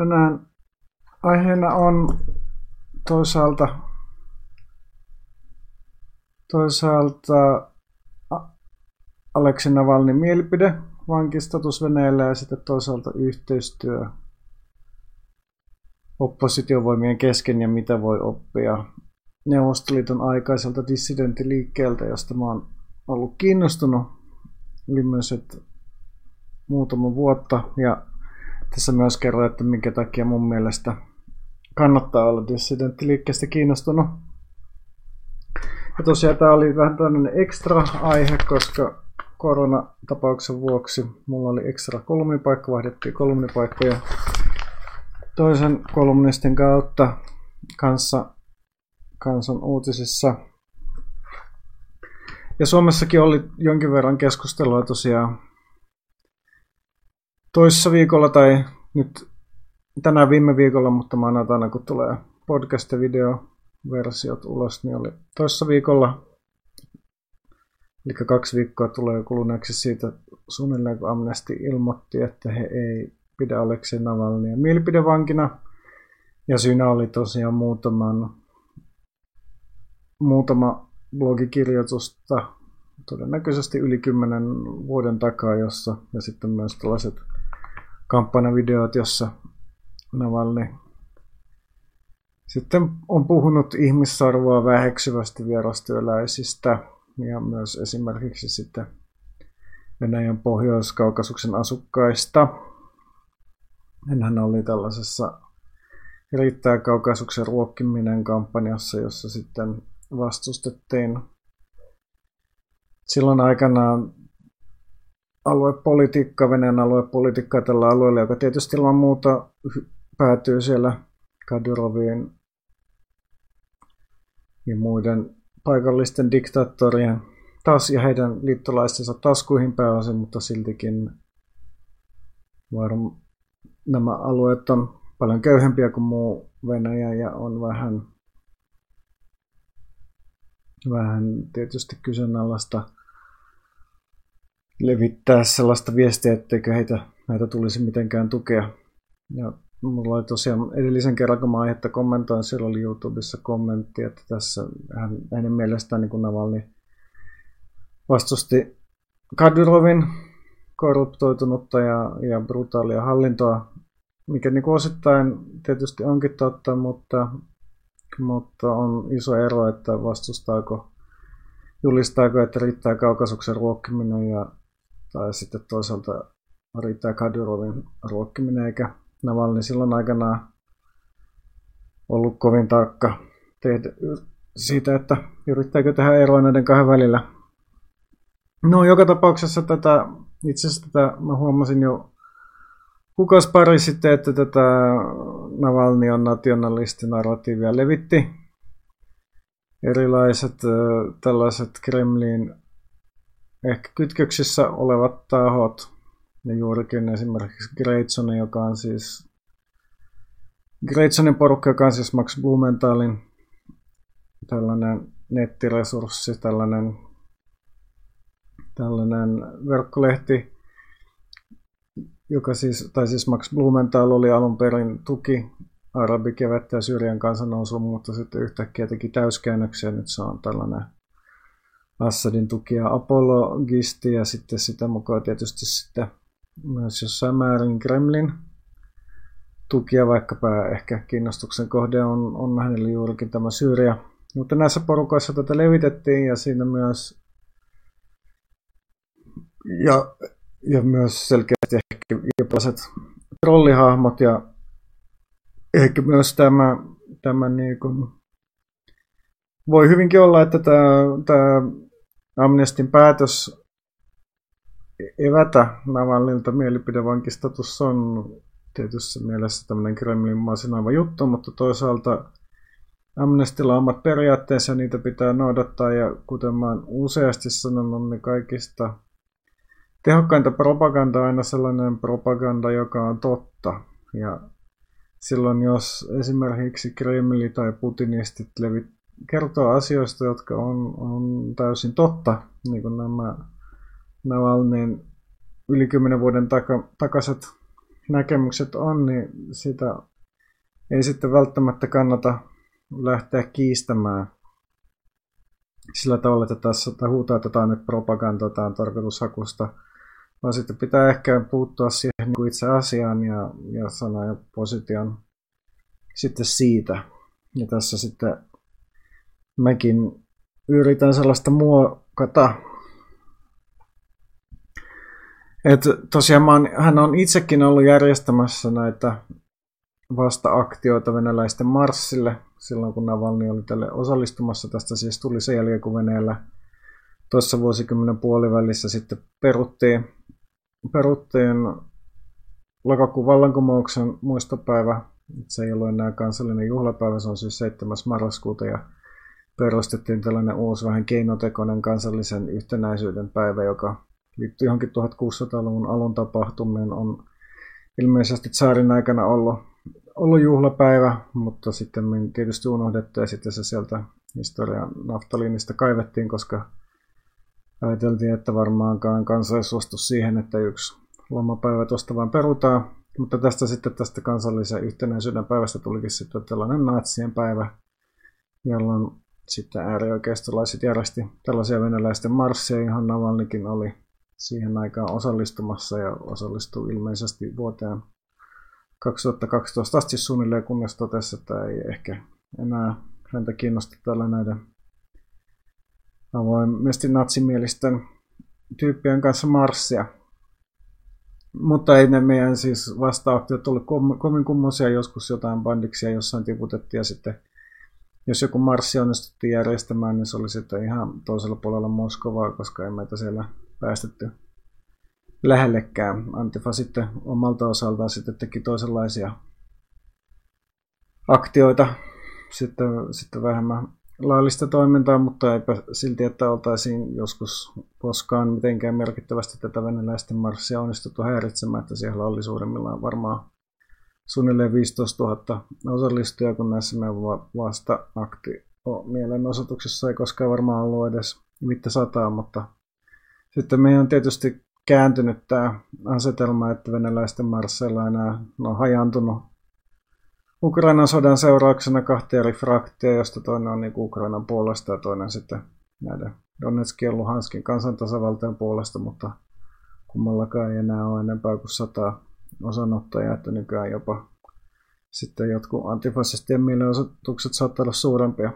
Tänään aiheena on toisaalta, toisaalta Aleksi Navalnin mielipide, vankistatus Venäjällä ja sitten toisaalta yhteistyö oppositiovoimien kesken ja mitä voi oppia Neuvostoliiton aikaiselta dissidenttiliikkeeltä, josta mä oon ollut kiinnostunut viimeiset muutama vuotta. Ja tässä myös kerroin, että minkä takia mun mielestä kannattaa olla dissidenttiliikkeestä kiinnostunut. Ja tosiaan tämä oli vähän tämmöinen ekstra aihe, koska koronatapauksen vuoksi mulla oli ekstra kolumnipaikka, vaihdettiin kolumnipaikkoja toisen kolumnistin kautta kanssa kansan uutisissa. Ja Suomessakin oli jonkin verran keskustelua tosiaan toissa viikolla tai nyt tänään viime viikolla, mutta maanantaina kun tulee podcast- ja videoversiot ulos, niin oli toissa viikolla, eli kaksi viikkoa tulee kuluneeksi siitä suunnilleen, kun Amnesty ilmoitti, että he ei pidä Aleksei Navalnia mielipidevankina. Ja syynä oli tosiaan muutaman, muutama blogikirjoitusta, todennäköisesti yli kymmenen vuoden takaa, jossa, ja sitten myös tällaiset kampanjavideot, jossa Navalny sitten on puhunut ihmisarvoa väheksyvästi vierastyöläisistä ja myös esimerkiksi sitten Venäjän Pohjois-Kaukasuksen asukkaista. Hän oli tällaisessa Riittää Kaukasuksen ruokkiminen kampanjassa, jossa sitten vastustettiin silloin aikanaan aluepolitiikka, Venäjän aluepolitiikka tällä alueella, joka tietysti ilman muuta päätyy siellä Kadyroviin ja muiden paikallisten diktaattorien taas ja heidän liittolaistensa taskuihin pääosin, mutta siltikin varm, nämä alueet on paljon köyhempiä kuin muu Venäjä ja on vähän, vähän tietysti kyseenalaista levittää sellaista viestiä, etteikö heitä, näitä tulisi mitenkään tukea. Ja mulla oli tosiaan edellisen kerran, kun mä aihetta kommentoin, siellä oli YouTubessa kommentti, että tässä hän, hänen mielestään niin Navalny vastusti Kadyrovin korruptoitunutta ja, ja brutaalia hallintoa, mikä niin osittain tietysti onkin totta, mutta, mutta on iso ero, että vastustaako, julistaako, että riittää kaukasuksen ruokkiminen ja tai sitten toisaalta riittää Kadyrovin ruokkiminen, eikä Navalny silloin aikana ollut kovin tarkka tehdä siitä, että yrittääkö tehdä eroa näiden kahden välillä. No joka tapauksessa tätä, itse asiassa tätä mä huomasin jo kukas pari sitten, että tätä Navalny on nationalistinarratiivia levitti. Erilaiset tällaiset Kremlin ehkä kytköksissä olevat tahot, ja juurikin esimerkiksi Greitsonen, joka on siis Greitsonin porukka, joka on siis Max Blumenthalin tällainen nettiresurssi, tällainen, tällainen verkkolehti, joka siis, tai siis Max Blumenthal oli alun perin tuki arabikevättä ja Syyrian kansanousua, mutta sitten yhtäkkiä teki täyskäännöksiä. Nyt se on tällainen Assadin tukia apologisti ja sitten sitä mukaan tietysti sitten myös jossain määrin Kremlin tukia, vaikkapa ehkä kiinnostuksen kohde on, on hänelle juurikin tämä Syyria. Mutta näissä porukoissa tätä levitettiin ja siinä myös ja, ja myös selkeästi ehkä jopaset trollihahmot ja ehkä myös tämä, tämä niin kuin, voi hyvinkin olla, että tämä, tämä Amnestin päätös evätä Navalnilta mielipidevankistatus on tietyssä mielessä tämmöinen Kremlin masinoiva juttu, mutta toisaalta Amnestilla omat periaatteensa niitä pitää noudattaa ja kuten mä oon useasti sanonut, niin kaikista tehokkainta propaganda on aina sellainen propaganda, joka on totta. Ja silloin jos esimerkiksi Kremli tai putinistit levit, kertoo asioista, jotka on, on täysin totta, niin kuin nämä Navalnin yli kymmenen vuoden taka, takaiset näkemykset on, niin sitä ei sitten välttämättä kannata lähteä kiistämään sillä tavalla, että tässä tai huutautetaan nyt propagandaa tai tarkoitushakusta, vaan sitten pitää ehkä puuttua siihen niin kuin itse asiaan ja, ja sanoa ja position sitten siitä. Ja tässä sitten mäkin yritän sellaista muokata. Et tosiaan oon, hän on itsekin ollut järjestämässä näitä vasta-aktioita venäläisten marssille silloin, kun Navalny oli tälle osallistumassa. Tästä siis tuli sen jälkeen, kun Venäjällä tuossa vuosikymmenen puolivälissä sitten peruttiin, peruttiin lokakuun vallankumouksen muistopäivä. Se ei ollut enää kansallinen juhlapäivä, se on siis 7. marraskuuta ja perustettiin tällainen uusi vähän keinotekoinen kansallisen yhtenäisyyden päivä, joka liittyy johonkin 1600-luvun alun tapahtumiin, on ilmeisesti saarin aikana ollut, ollut juhlapäivä, mutta sitten tietysti unohdettu ja sitten se sieltä historian naftaliinista kaivettiin, koska ajateltiin, että varmaankaan kansa ei suostu siihen, että yksi lomapäivä tuosta vain perutaan. Mutta tästä sitten tästä kansallisen yhtenäisyyden päivästä tulikin sitten tällainen natsien päivä, jolloin sitten äärioikeistolaiset järjesti tällaisia venäläisten marsseja, johon Navalnikin oli siihen aikaan osallistumassa ja osallistui ilmeisesti vuoteen 2012 asti. Suunnilleen, kunnes totesi, että ei ehkä enää häntä kiinnosta tällä näiden avoimesti natsimielisten tyyppien kanssa marssia. Mutta ei ne meidän siis vastaaktiot ollut kovin kummoisia, joskus jotain bandiksia jossain tiputettiin ja sitten jos joku marssi onnistuttiin järjestämään, niin se oli sitten ihan toisella puolella Moskovaa, koska ei meitä siellä päästetty lähellekään. Antifa sitten omalta osaltaan sitten teki toisenlaisia aktioita, sitten, sitten vähemmän laillista toimintaa, mutta eipä silti, että oltaisiin joskus koskaan mitenkään merkittävästi tätä venäläisten marssia onnistuttu häiritsemään, että siellä oli suurimmillaan varmaan suunnilleen 15 000 osallistujaa, kun näissä meidän vasta akti mielenosoituksessa ei koskaan varmaan ollut edes mitä sataa, mutta sitten meidän on tietysti kääntynyt tämä asetelma, että venäläisten marsseilla enää on hajantunut Ukrainan sodan seurauksena. Kahtia eri fraktia, josta toinen on niin Ukrainan puolesta ja toinen sitten näiden Donetskin ja Luhanskin kansantasavaltojen puolesta, mutta kummallakaan ei enää ole enempää kuin sata osanottajaa, että nykyään jopa sitten jotkut antifasistien mielenosoitukset saattaa olla suurempia.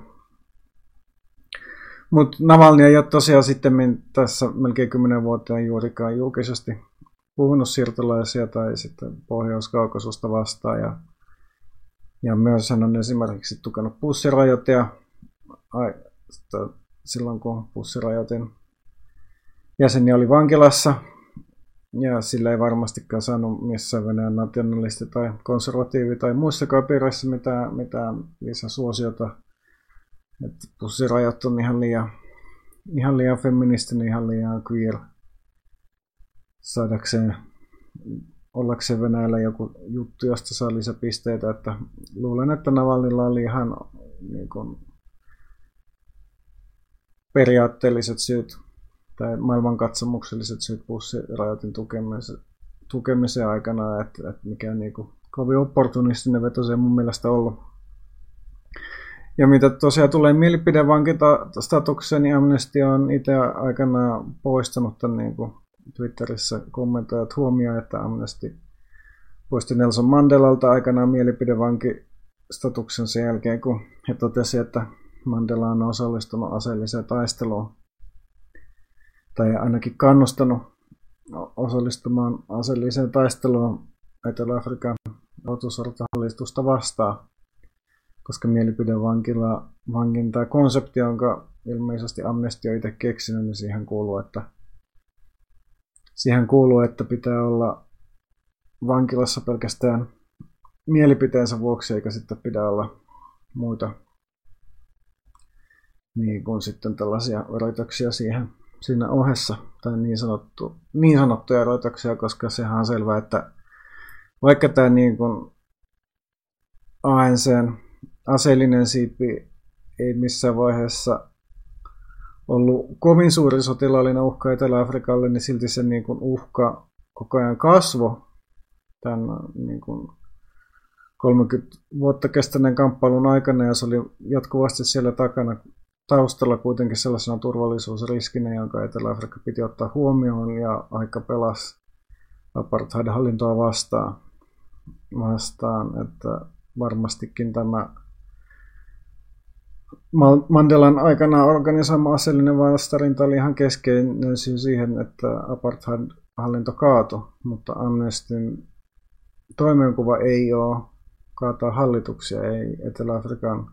Mutta Navalny ei ole tosiaan sitten tässä melkein kymmenen vuoteen juurikaan julkisesti puhunut siirtolaisia tai sitten Pohjois-Kaukasusta vastaan. Ja, ja myös hän on esimerkiksi tukenut pussirajoitia ai, silloin, kun pussirajoitin jäseni oli vankilassa. Ja sillä ei varmastikaan saanut missään Venäjän nationalisti tai konservatiivi tai muissakaan piirissä mitään, mitään lisäsuosiota että pussirajat on ihan liian, ihan liian feministinen, ihan liian queer saadakseen ollakseen Venäjällä joku juttu, josta saa lisäpisteitä. Että luulen, että Navalnilla oli ihan niin kuin, periaatteelliset syyt tai maailmankatsomukselliset syyt pussirajoitin tukemisen, tukemisen aikana, että, että mikä niin kuin, kovin opportunistinen veto se mun mielestä ollut. Ja mitä tosiaan tulee mielipidevankintastatukseen, niin Amnesty on itse aikana poistanut tämän niin kuin Twitterissä kommentoijat huomioon, että Amnesty poisti Nelson Mandelalta aikanaan mielipidevankistatuksen sen jälkeen, kun he totesivat, että Mandela on osallistunut aseelliseen taisteluun tai ainakin kannustanut osallistumaan aseelliseen taisteluun Etelä-Afrikan otusortahallitusta vastaan koska mielipidevankila vankin tämä konsepti, jonka ilmeisesti Amnesty on itse keksinyt, niin siihen kuuluu, että siihen kuuluu, että pitää olla vankilassa pelkästään mielipiteensä vuoksi, eikä sitten pidä olla muita niin kuin sitten tällaisia rajoituksia siihen siinä ohessa, tai niin, sanottu, niin sanottuja rajoituksia, koska sehän on selvää, että vaikka tämä niin kuin ANCn aseellinen siipi ei missään vaiheessa ollut kovin suuri sotilaallinen uhka Etelä-Afrikalle, niin silti se niin kuin uhka koko ajan kasvo tämän niin kuin 30 vuotta kestäneen kamppailun aikana ja se oli jatkuvasti siellä takana taustalla kuitenkin sellaisena turvallisuusriskinä, jonka Etelä-Afrikka piti ottaa huomioon ja aika pelasi apartheid-hallintoa vastaan, vastaan, että varmastikin tämä Mandelan aikana organisoima aseellinen vastarinta oli ihan keskeinen syy siihen, että apartheid-hallinto kaatui, mutta Amnestin toimenkuva ei ole kaataa hallituksia, ei Etelä-Afrikan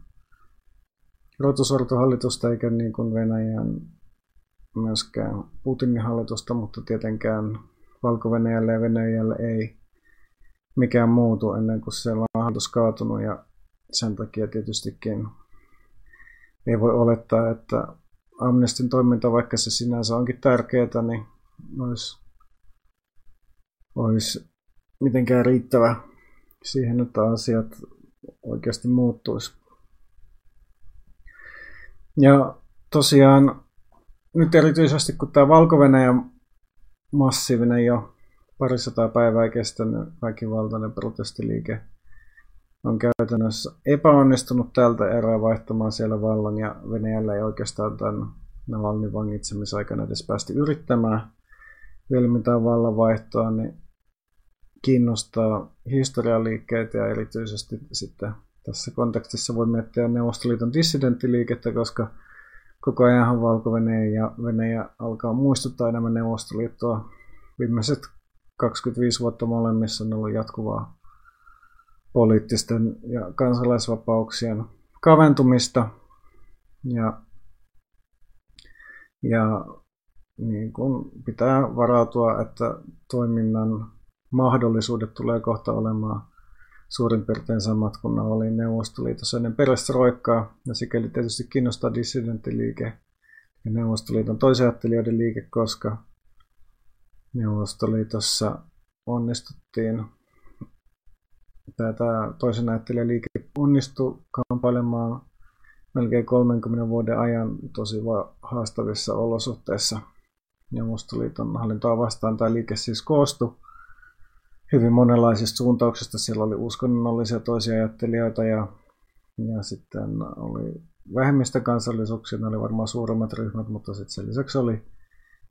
rotusortohallitusta eikä niin kuin Venäjän myöskään Putinin hallitusta, mutta tietenkään valko ja Venäjälle ei mikään muutu ennen kuin siellä on hallitus kaatunut ja sen takia tietystikin ei voi olettaa, että Amnestin toiminta, vaikka se sinänsä onkin tärkeää, niin olisi, olisi mitenkään riittävä siihen, että asiat oikeasti muuttuisi. Ja tosiaan nyt erityisesti kun tämä valko massiivinen jo parisataa päivää kestänyt väkivaltainen protestiliike on käytännössä epäonnistunut tältä erää vaihtamaan siellä vallan ja Venäjällä ei oikeastaan tämän Navalnin vangitsemisaikana edes päästi yrittämään vielä mitään vallanvaihtoa, niin kiinnostaa historialiikkeitä ja erityisesti sitten tässä kontekstissa voi miettiä Neuvostoliiton dissidenttiliikettä, koska koko ajan valko ja Venäjä alkaa muistuttaa enemmän Neuvostoliittoa. Viimeiset 25 vuotta molemmissa on ollut jatkuvaa poliittisten ja kansalaisvapauksien kaventumista ja, ja niin kun pitää varautua, että toiminnan mahdollisuudet tulee kohta olemaan suurin piirtein samat kuin ne oli Neuvostoliitossa ennen perestroikkaa. Ja sikäli tietysti kiinnostaa dissidenttiliike ja Neuvostoliiton toisajattelijoiden liike, koska Neuvostoliitossa onnistuttiin, tämä toisen ajattelijaliike onnistui kamppailemaan melkein 30 vuoden ajan tosi haastavissa olosuhteissa Neuvostoliiton hallintoa vastaan. Tämä liike siis koostui hyvin monenlaisista suuntauksista. Siellä oli uskonnollisia toisia ajattelijoita ja, ja sitten oli vähemmistökansallisuuksia, ne oli varmaan suuremmat ryhmät, mutta sitten sen lisäksi oli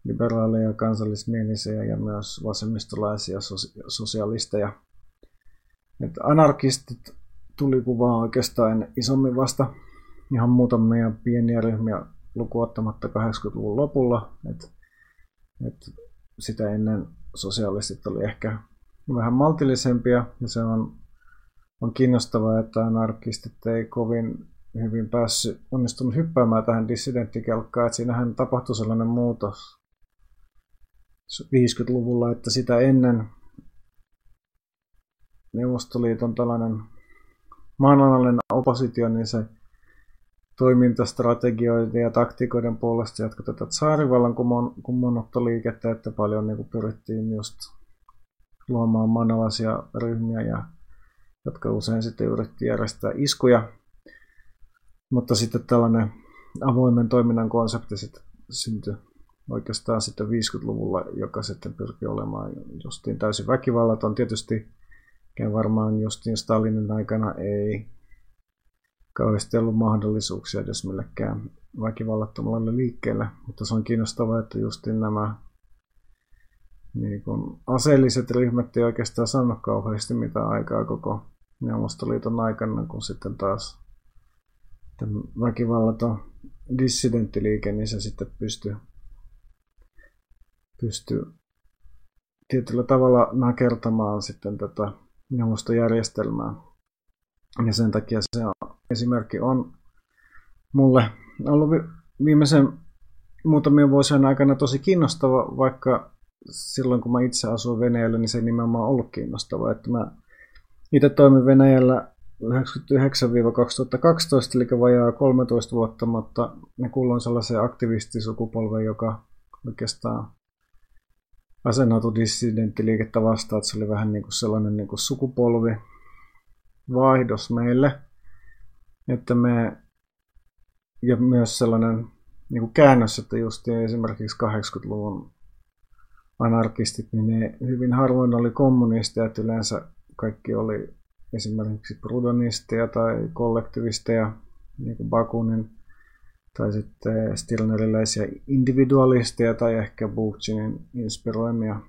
liberaaleja, kansallismielisiä ja myös vasemmistolaisia sosialisteja. Et anarkistit tuli kuvaan oikeastaan isommin vasta ihan muutamia pieniä ryhmiä lukuottamatta 80-luvun lopulla. Et, et sitä ennen sosialistit oli ehkä vähän maltillisempia ja se on, on kiinnostavaa, että anarkistit ei kovin hyvin päässyt onnistunut hyppäämään tähän dissidenttikelkkaan, että siinähän tapahtui sellainen muutos 50-luvulla, että sitä ennen Neuvostoliiton tällainen maanalainen oppositio, niin se toimintastrategioiden ja taktikoiden puolesta jatkoi tätä tsaarivallan kumonotoliikettä, että paljon niin pyrittiin just luomaan manalaisia ryhmiä, ja, jotka usein sitten yritti järjestää iskuja. Mutta sitten tällainen avoimen toiminnan konsepti sitten syntyi oikeastaan sitten 50-luvulla, joka sitten pyrki olemaan justiin täysin väkivallaton. Tietysti varmaan justiin Stalinin aikana ei kauheasti ollut mahdollisuuksia edes millekään väkivallattomalle liikkeelle, mutta se on kiinnostavaa, että justiin nämä niin kun aseelliset ryhmät ei oikeastaan sano kauheasti mitään aikaa koko Neuvostoliiton aikana, kun sitten taas väkivallaton dissidenttiliike, niin se sitten pystyy pystyy tietyllä tavalla nakertamaan sitten tätä neuvostojärjestelmää. Ja sen takia se on, esimerkki on mulle ollut viimeisen muutamien vuosien aikana tosi kiinnostava, vaikka silloin kun mä itse asuin Venäjällä, niin se nimenomaan ollut kiinnostava. Että mä itse toimin Venäjällä 1999-2012, eli vajaa 13 vuotta, mutta ne kuuluin sellaiseen aktivistisukupolveen, joka oikeastaan asennoitu dissidenttiliikettä vastaan, että se oli vähän niin kuin sellainen niin kuin sukupolvi vaihdos meille, että me ja myös sellainen niin kuin käännös, että just esimerkiksi 80-luvun anarkistit, niin ne hyvin harvoin oli kommunisteja, että yleensä kaikki oli esimerkiksi prudonisteja tai kollektivisteja, niin kuin Bakunin, tai sitten stirneriläisiä individualisteja tai ehkä Buchinin inspiroimia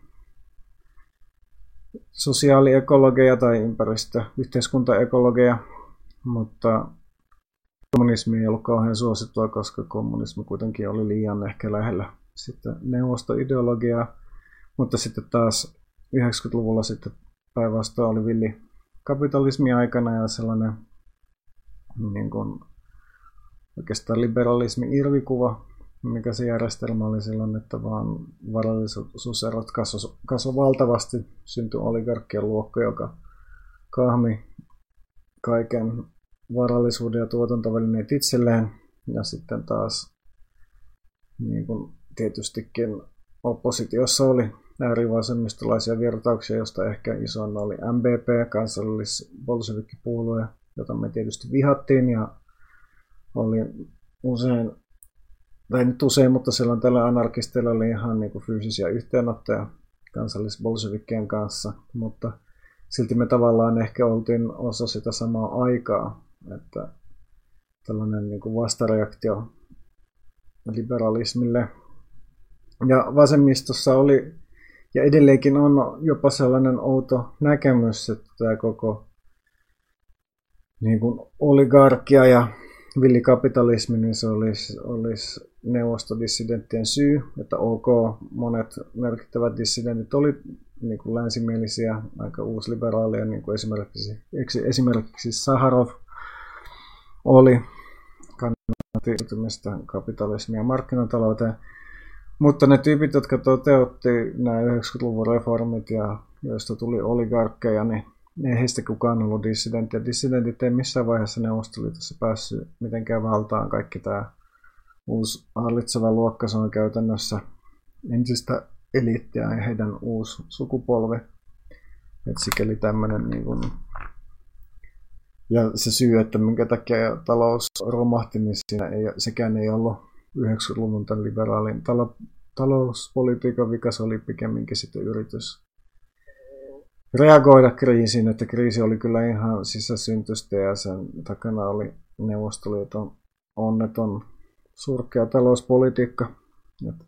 sosiaaliekologeja tai ympäristö- yhteiskuntaekologeja, mutta kommunismi ei ollut kauhean suosittua, koska kommunismi kuitenkin oli liian ehkä lähellä sitten neuvostoideologiaa, mutta sitten taas 90-luvulla sitten päinvastoin oli villi kapitalismi aikana ja sellainen niin kuin, oikeastaan liberalismin irvikuva, mikä se järjestelmä oli silloin, että vaan varallisuuserot kasvoi kasvo valtavasti, syntyi oligarkkien luokka, joka kahmi kaiken varallisuuden ja tuotantovälineet itselleen, ja sitten taas niin kuin tietystikin oppositiossa oli äärivasemmistolaisia virtauksia, josta ehkä isoin oli MBP, kansallis bolshevikkipuolue, jota me tietysti vihattiin ja oli usein, tai nyt usein, mutta silloin tällä anarkisteilla oli ihan niin kuin fyysisiä yhteenottoja kansallis kanssa, mutta silti me tavallaan ehkä oltiin osa sitä samaa aikaa, että tällainen niin kuin vastareaktio liberalismille. Ja vasemmistossa oli, ja edelleenkin on jopa sellainen outo näkemys, että tämä koko niin kuin oligarkia ja villikapitalismi, niin se olisi, olisi neuvostodissidenttien syy, että ok, monet merkittävät dissidentit oli niin kuin länsimielisiä, aika uusliberaaleja, niin kuin esimerkiksi, esimerkiksi Saharov oli kannatti kapitalismia markkinatalouteen. Mutta ne tyypit, jotka toteutti nämä 90-luvun reformit ja joista tuli oligarkkeja, niin ei heistä kukaan ollut dissidentti. Dissidentit ei missään vaiheessa Neuvostoliitossa päässyt mitenkään valtaan. Kaikki tämä uusi hallitseva luokka, se on käytännössä entistä eliittiä ja heidän uusi sukupolvi. Et sikäli tämmöinen niin kun... ja se syy, että minkä takia talous romahti, niin siinä ei, sekään ei ollut 90-luvun tämän liberaalin talo, talouspolitiikan vika, se oli pikemminkin sitten yritys reagoida kriisiin, että kriisi oli kyllä ihan sisäsyntystä ja sen takana oli Neuvostoliiton onneton surkea talouspolitiikka. Että,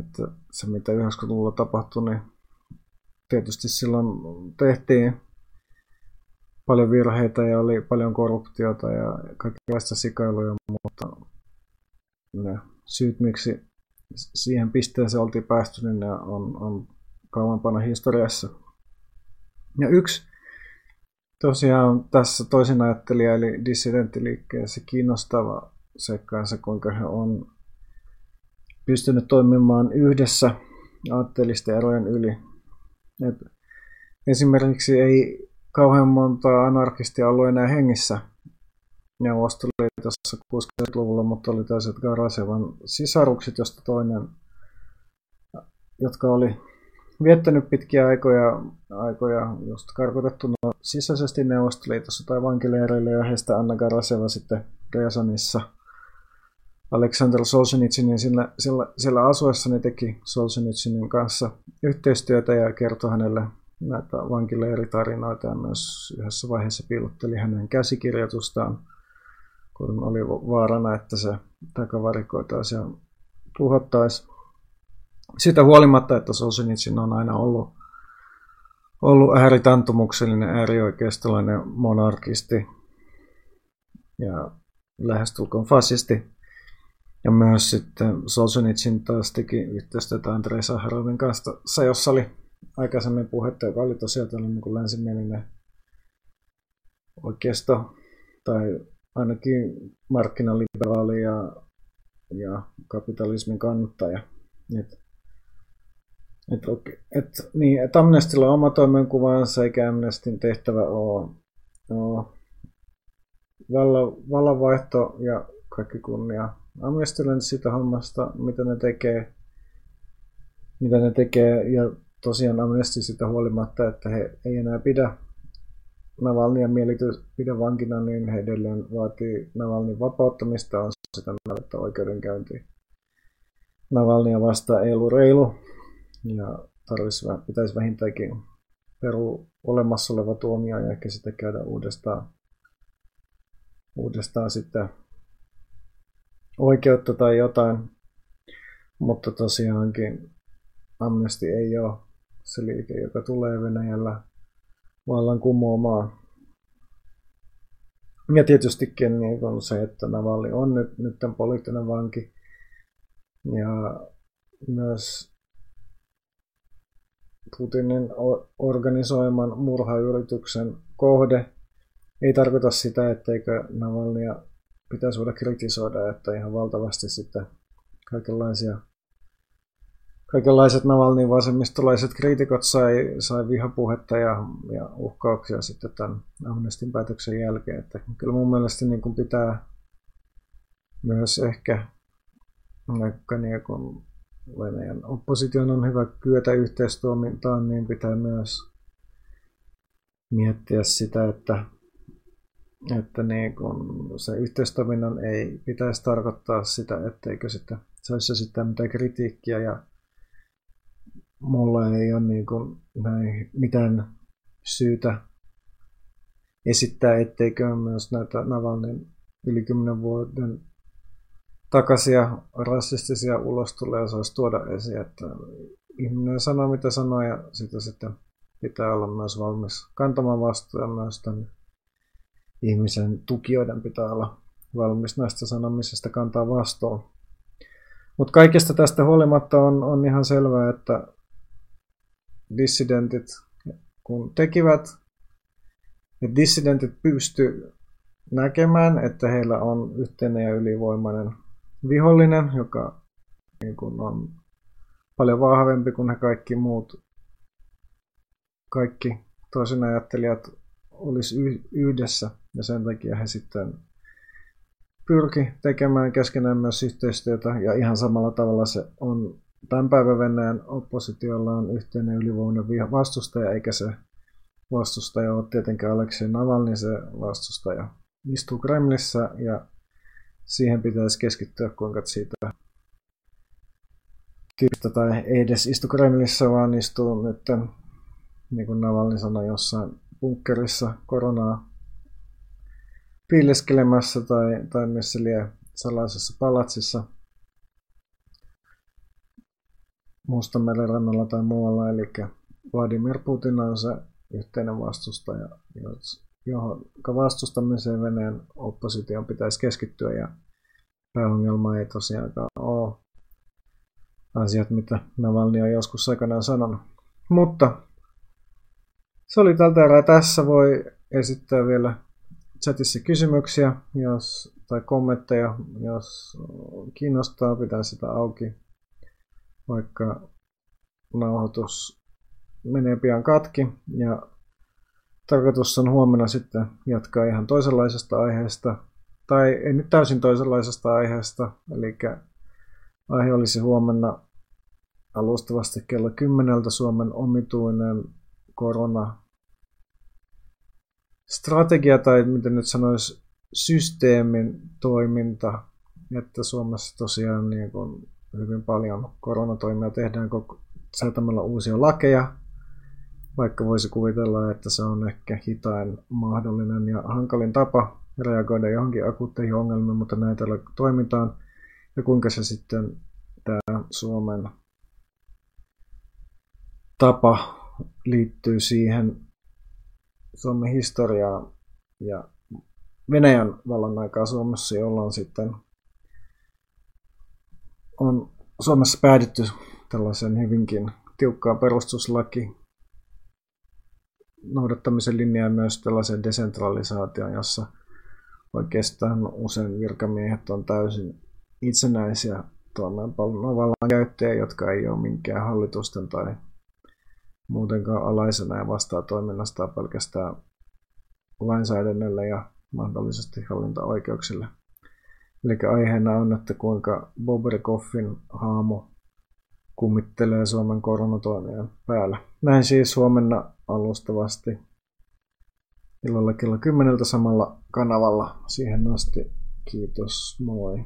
että se mitä 90-luvulla tapahtui, niin tietysti silloin tehtiin paljon virheitä ja oli paljon korruptiota ja kaikenlaista sikailuja, mutta ne syyt, miksi siihen pisteeseen oltiin päästy, niin ne on, on kauempana historiassa. Ja yksi tosiaan tässä toisen ajattelija eli dissidenttiliikkeessä kiinnostava seikkaansa, kuinka he on pystynyt toimimaan yhdessä aatteellisten erojen yli. Et esimerkiksi ei kauhean monta anarkistia ollut enää hengissä Neuvostoliitossa 60-luvulla, mutta oli tällaiset Garasevan sisarukset, josta toinen, jotka oli viettänyt pitkiä aikoja, aikoja just karkotettuna sisäisesti Neuvostoliitossa tai vankileireille ja heistä Anna Garaseva sitten Ryazanissa Aleksandr Solzhenitsinin sillä, sillä, sillä asuessani teki Solzhenitsinin kanssa yhteistyötä ja kertoi hänelle näitä vankileiritarinoita ja myös yhdessä vaiheessa piilotteli hänen käsikirjoitustaan, kun oli vaarana, että se takavarikoitaisiin ja tuhottaisiin sitä huolimatta, että Solzhenitsyn on aina ollut, ollut ääritantumuksellinen, äärioikeistolainen monarkisti ja lähestulkoon fasisti. Ja myös sitten Solzhenitsyn taas teki yhteistyötä Andrei Saharovin kanssa, jossa oli aikaisemmin puhetta, joka oli tosiaan tällainen niin länsimielinen oikeisto tai ainakin markkinaliberaali ja, ja kapitalismin kannattaja. Et et, et, niin, et Amnestilla on oma toimenkuvansa, eikä Amnestin tehtävä ole, ole vallan, vallanvaihto ja kaikki kunnia Amnestille sitä hommasta, mitä ne tekee, mitä ne tekee, ja tosiaan Amnesty sitä huolimatta, että he ei enää pidä Navalnia pidä vankina, niin he edelleen vaatii Navalnin vapauttamista, on sitä mieltä, oikeudenkäynti. Navalnia vastaan ei ollut reilu, ja tarvitsisi, pitäisi vähintäänkin peru olemassa oleva tuomio ja ehkä sitten käydä uudestaan, uudestaan sitten oikeutta tai jotain. Mutta tosiaankin Amnesty ei ole se liike, joka tulee Venäjällä vallan kumoamaan. Ja tietystikin niin on se, että Navalny on nyt, nyt tämän poliittinen vanki. Ja myös Putinin organisoiman murhayrityksen kohde ei tarkoita sitä, etteikö Navalnya pitäisi voida kritisoida, että ihan valtavasti sitten kaikenlaisia kaikenlaiset Navalnin vasemmistolaiset kriitikot sai, sai vihapuhetta ja, ja uhkauksia sitten tämän Amnestin päätöksen jälkeen. Että kyllä mun mielestä niin kuin pitää myös ehkä niin kun Venäjän opposition on hyvä kyetä yhteistoimintaan, niin pitää myös miettiä sitä, että, että niin kun se yhteistoiminnan ei pitäisi tarkoittaa sitä, etteikö sitä saisi sitten mitään kritiikkiä ja mulla ei ole niin kuin näin mitään syytä esittää, etteikö myös näitä Navalnin yli 10 vuoden takaisia rasistisia ulostuloja saisi tuoda esiin, että ihminen sanoo mitä sanoo ja sitä sitten pitää olla myös valmis kantamaan vastuun ja myös tämän ihmisen tukijoiden pitää olla valmis näistä sanomisesta kantaa vastuun. Mutta kaikesta tästä huolimatta on, on ihan selvää, että dissidentit kun tekivät, että dissidentit pysty näkemään, että heillä on yhteinen ja ylivoimainen vihollinen, joka niin kuin on paljon vahvempi kuin he kaikki muut, kaikki toisen ajattelijat olisi yhdessä ja sen takia he sitten pyrki tekemään keskenään myös yhteistyötä ja ihan samalla tavalla se on tämän päivän Venäjän oppositiolla on yhteinen ylivoimainen vastustaja, eikä se vastustaja ole tietenkään Aleksei Navalny, se vastustaja istuu Kremlissä ja siihen pitäisi keskittyä, kuinka siitä tyypistä tai ei edes istu Kremlissä, vaan istuu nyt, niin kuin Navalny sanoi, jossain bunkkerissa koronaa piileskelemässä tai, tai missä lie salaisessa palatsissa – Mustanmeren rannalla tai muualla, eli Vladimir Putin on se yhteinen vastustaja, johon vastustamiseen Venäjän opposition pitäisi keskittyä ja pääongelma ei tosiaankaan ole asiat, mitä Navalny on joskus aikanaan sanonut. Mutta se oli tältä erää tässä. Voi esittää vielä chatissa kysymyksiä jos, tai kommentteja, jos kiinnostaa, pitää sitä auki vaikka nauhoitus menee pian katki ja tarkoitus on huomenna sitten jatkaa ihan toisenlaisesta aiheesta, tai ei nyt täysin toisenlaisesta aiheesta, eli aihe olisi huomenna alustavasti kello 10 Suomen omituinen korona strategia tai miten nyt sanoisi systeemin toiminta, että Suomessa tosiaan niin kun hyvin paljon koronatoimia tehdään säätämällä uusia lakeja, vaikka voisi kuvitella, että se on ehkä hitain mahdollinen ja hankalin tapa reagoida johonkin akuutteihin ongelmiin, mutta näitä toimitaan. Ja kuinka se sitten tämä Suomen tapa liittyy siihen Suomen historiaan ja Venäjän vallan aikaa Suomessa, jolloin sitten on Suomessa päädytty tällaisen hyvinkin tiukkaan perustuslaki noudattamisen linjaan myös tällaisen desentralisaation, jossa oikeastaan usein virkamiehet on täysin itsenäisiä toimeenpanon vallan käyttäjiä, jotka ei ole minkään hallitusten tai muutenkaan alaisena ja vastaa toiminnasta pelkästään lainsäädännölle ja mahdollisesti hallintaoikeuksille. Eli aiheena on, että kuinka Bobrikoffin haamo kummittelee Suomen koronatoimien päällä. Näin siis huomenna alustavasti illalla kello 10 samalla kanavalla. Siihen asti kiitos, moi.